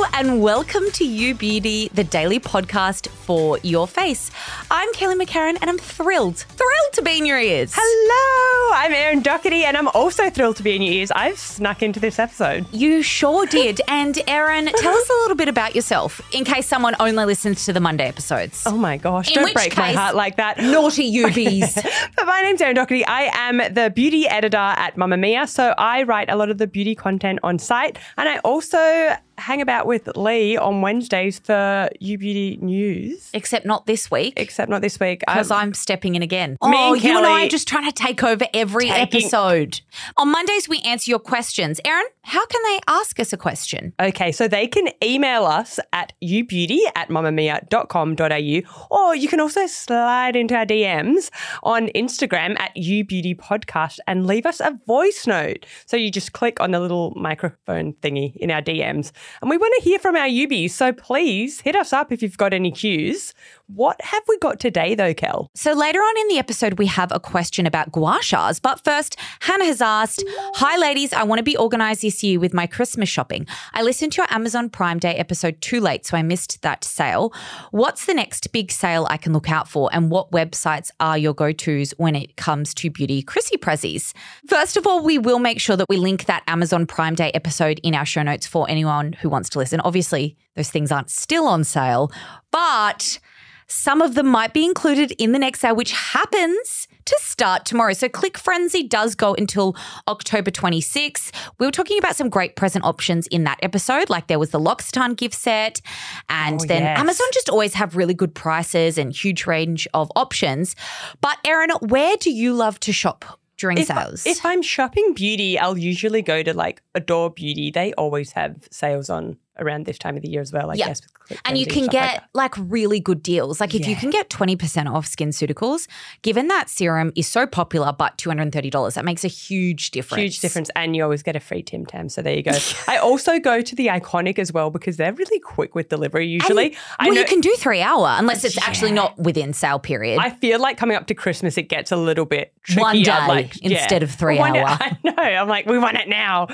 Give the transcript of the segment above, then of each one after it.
Hello and welcome to You Beauty, the daily podcast for your face. I'm Kelly McCarren and I'm thrilled, thrilled to be in your ears. Hello, I'm Erin Doherty and I'm also thrilled to be in your ears. I've snuck into this episode. You sure did. And Erin, tell us a little bit about yourself in case someone only listens to the Monday episodes. Oh my gosh, In don't break my heart like that. Naughty UBs. but my name's Erin Doherty. I am the beauty editor at Mamamia. So I write a lot of the beauty content on site. And I also hang about with Lee on Wednesdays for You Beauty News. Except not this week. Except not this week. Because Um, I'm stepping in again. Me oh, and you and I are just trying to take over every taking- episode. On Mondays, we answer your questions. Erin, how can they ask us a question? Okay, so they can email us at youbeauty at mamamia.com.au or you can also slide into our DMs on Instagram at youbeautypodcast and leave us a voice note. So you just click on the little microphone thingy in our DMs. And we want to hear from our Ubies, so please hit us up if you've got any cues. What have we got today though, Kel? So later on in the episode, we have a question about gua shas. But first, Hannah has asked, Hi ladies, I want to be organized this year with my Christmas shopping. I listened to your Amazon Prime Day episode too late, so I missed that sale. What's the next big sale I can look out for? And what websites are your go-tos when it comes to beauty Chrissy prezzies? First of all, we will make sure that we link that Amazon Prime Day episode in our show notes for anyone who wants to listen. Obviously, those things aren't still on sale, but some of them might be included in the next sale, which happens to start tomorrow. So Click Frenzy does go until October 26th. We were talking about some great present options in that episode, like there was the L'Occitane gift set, and Oh, then yes. Amazon just always have really good prices and huge range of options. But Erin, where do you love to shop during If, sales? if I'm shopping beauty, I'll usually go to like Adore Beauty. They always have sales on around this time of the year as well, I Yeah. guess. with and you can like get that. like, really good deals. Like if you can get 20% off skin SkinCeuticals, given that serum is so popular, but $230, that makes a huge difference. Huge difference. And you always get a free Tim Tam. So there you go. I also go to the Iconic as well because they're really quick with delivery usually. I well, know you can do three hour unless it's actually not within sale period. I feel like coming up to Christmas, it gets a little bit trickier. One day like, yeah. instead of three One- hour. I know. I'm like, we want it now.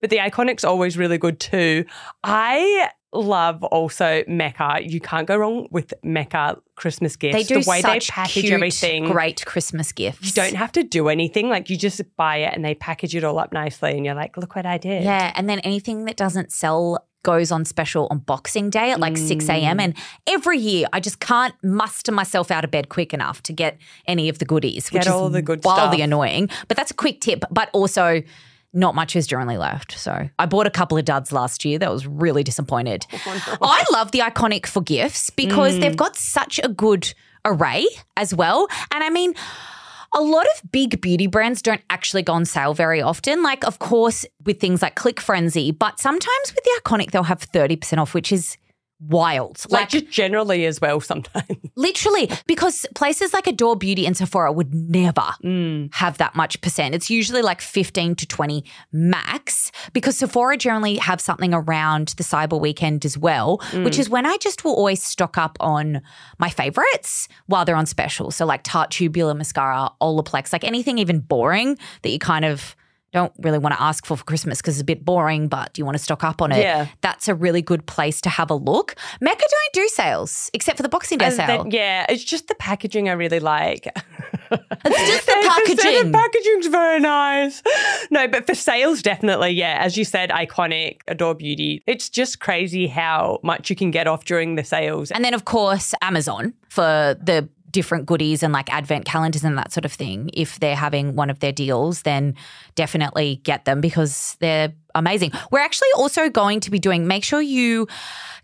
But the Iconic's always really good too. I love also Mecca. You can't go wrong with Mecca Christmas gifts. they do the way such they package cute, everything. great Christmas gifts. You don't have to do anything. Like you just buy it and they package it all up nicely, and you're like, look what I did. Yeah, and then anything that doesn't sell goes on special on Boxing Day at like 6 a.m. Mm. And every year I just can't muster myself out of bed quick enough to get any of the goodies, which Get all is the good wildly stuff. annoying. But that's a quick tip. But also, not much is generally left. So I bought a couple of duds last year that was really disappointed. I love the iconic for gifts because Mm. they've got such a good array as well. And I mean, a lot of big beauty brands don't actually go on sale very often. Like, of course, with things like Click Frenzy, but sometimes with the iconic, they'll have 30% off, which is wild. Like, just generally as well sometimes. Literally, because places like Adore Beauty and Sephora would never Mm. have that much percent. It's usually like 15 to 20 max because Sephora generally have something around the cyber weekend as well, which is when I just will always stock up on my favorites while they're on special. So like Tarte Tubular Mascara, Olaplex, like anything even boring that you kind of don't really want to ask for for Christmas because it's a bit boring, but do you want to stock up on it. Yeah. That's a really good place to have a look. Mecca don't do sales except for the Boxing Day And sale. yeah, it's just the packaging I really like. It's just the The- packaging. The packaging's very nice. No, but for sales, definitely, yeah. As you said, iconic, Adore Beauty. It's just crazy how much you can get off during the sales. And then, of course, Amazon for the different goodies and like advent calendars and that sort of thing, if they're having one of their deals, then definitely get them because they're amazing. We're actually also going to be doing, make sure you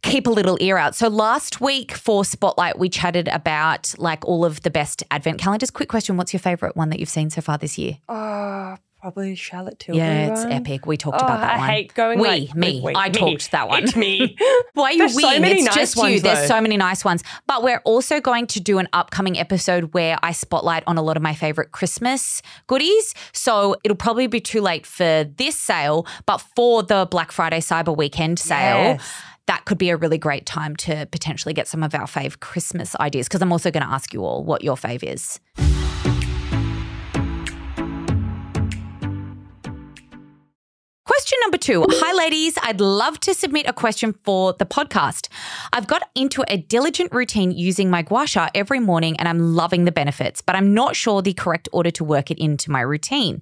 keep a little ear out. So last week for Spotlight, we chatted about like all of the best advent calendars. Quick question What's your favorite one that you've seen so far this year? Oh, probably Charlotte Tilbury. Yeah, it's one. epic. We talked Oh, about that I one. I hate going we, like me. we, I me. talked that one. It's me. Why are you There's so many it's nice just you. ones, There's so many nice ones. But we're also going to do an upcoming episode where I spotlight on a lot of my favorite Christmas goodies. So it'll probably be too late for this sale, but for the Black Friday Cyber Weekend sale. Yes. That could be a really great time to potentially get some of our fave Christmas ideas because I'm also going to ask you all what your fave is. Number two. Hi, ladies. I'd love to submit a question for the podcast. I've got into a diligent routine using my gua sha every morning and I'm loving the benefits, but I'm not sure the correct order to work it into my routine.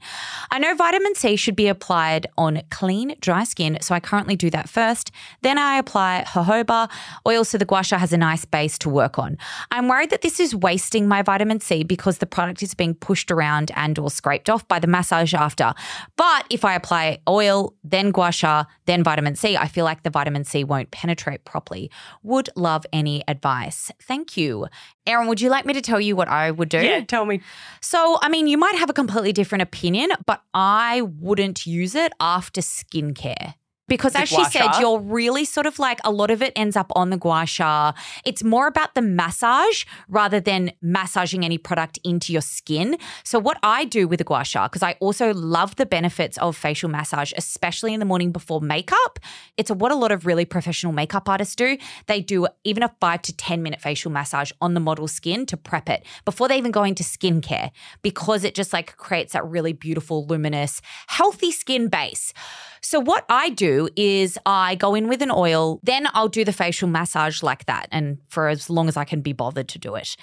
I know vitamin C should be applied on clean, dry skin, so I currently do that first. Then I apply jojoba oil so the gua sha has a nice base to work on. I'm worried that this is wasting my vitamin C because the product is being pushed around and or scraped off by the massage after. But if I apply oil, then gua sha, then vitamin C, I feel like the vitamin C won't penetrate properly. Would love any advice. Thank you. Erin, would you like me to tell you what I would do? Yeah, tell me. So, I mean, you might have a completely different opinion, but I wouldn't use it after skincare. Because The as she said, sha? you're really sort of like a lot of it ends up on the gua sha. It's more about the massage rather than massaging any product into your skin. So what I do with the gua sha, because I also love the benefits of facial massage, especially in the morning before makeup. It's what a lot of really professional makeup artists do. They do even a five to 10 minute facial massage on the model's skin to prep it before they even go into skincare because it just like creates that really beautiful, luminous, healthy skin base. So, what I do is I go in with an oil, then I'll do the facial massage like that. And for as long as I can be bothered to do it,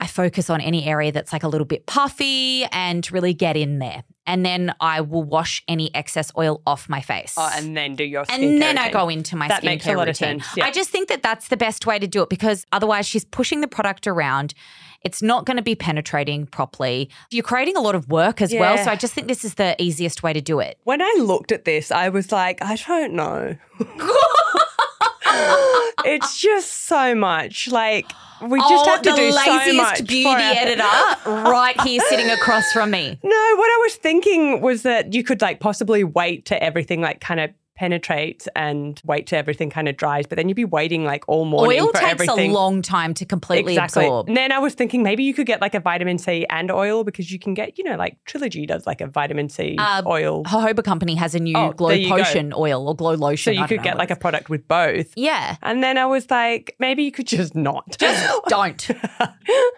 I focus on any area that's like a little bit puffy and really get in there. And then I will wash any excess oil off my face. Oh, and then do your And then I go into my That skincare makes a lot of routine. sense, yeah. I just think that that's the best way to do it because otherwise she's pushing the product around. It's not going to be penetrating properly. You're creating a lot of work as well. So I just think this is the easiest way to do it. When I looked at this, I was like, I don't know. it's just so much. Like we just oh, have to the do laziest so much. beauty for our- editor right here sitting across from me. No, what I was thinking was that you could like possibly wait to everything like kind of penetrates and wait till everything kind of dries, but then you'd be waiting like all morning Oil takes everything. a long time to completely exactly. absorb. And then I was thinking maybe you could get like a vitamin C and oil because you can get, you know, like Trilogy does like a vitamin C Uh, oil. Jojoba Company has a new Oh, glow you go. potion oil or glow lotion. So you could get like a product with both. yeah. And then I was like, maybe you could just not. Just don't.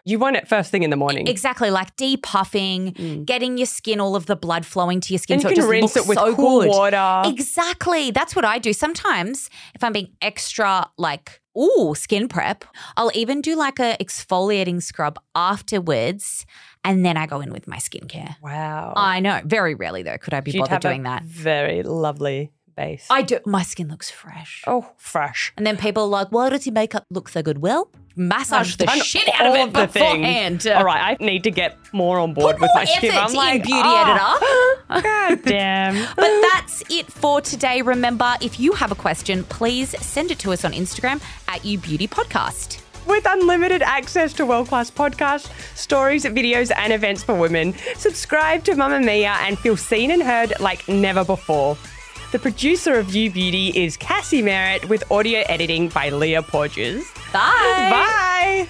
you want it first thing in the morning. Exactly, like depuffing, getting your skin, all of the blood flowing to your skin, And so you it can just rinse looks it with so cool good. water. Exactly, that's what I do. Sometimes, if I'm being extra like ooh skin prep, I'll even do like a exfoliating scrub afterwards, and then I go in with my skincare. Wow. I know, very rarely though could I be You'd bothered doing that. Very lovely base. I do. My skin looks fresh. oh, fresh. And then people are like, why does your makeup look so good? Well, massage the shit out of it beforehand. All right, I need to get more on board Put with my effort I'm like, beauty oh, editor. God damn. But that's it for today. Remember, if you have a question, please send it to us on Instagram at You Beauty Podcast. With unlimited access to world class podcasts, stories, videos, and events for women, subscribe to Mamamia and feel seen and heard like never before. The producer of You Beauty is Cassie Merritt with audio editing by Leah Porges. Bye. Bye.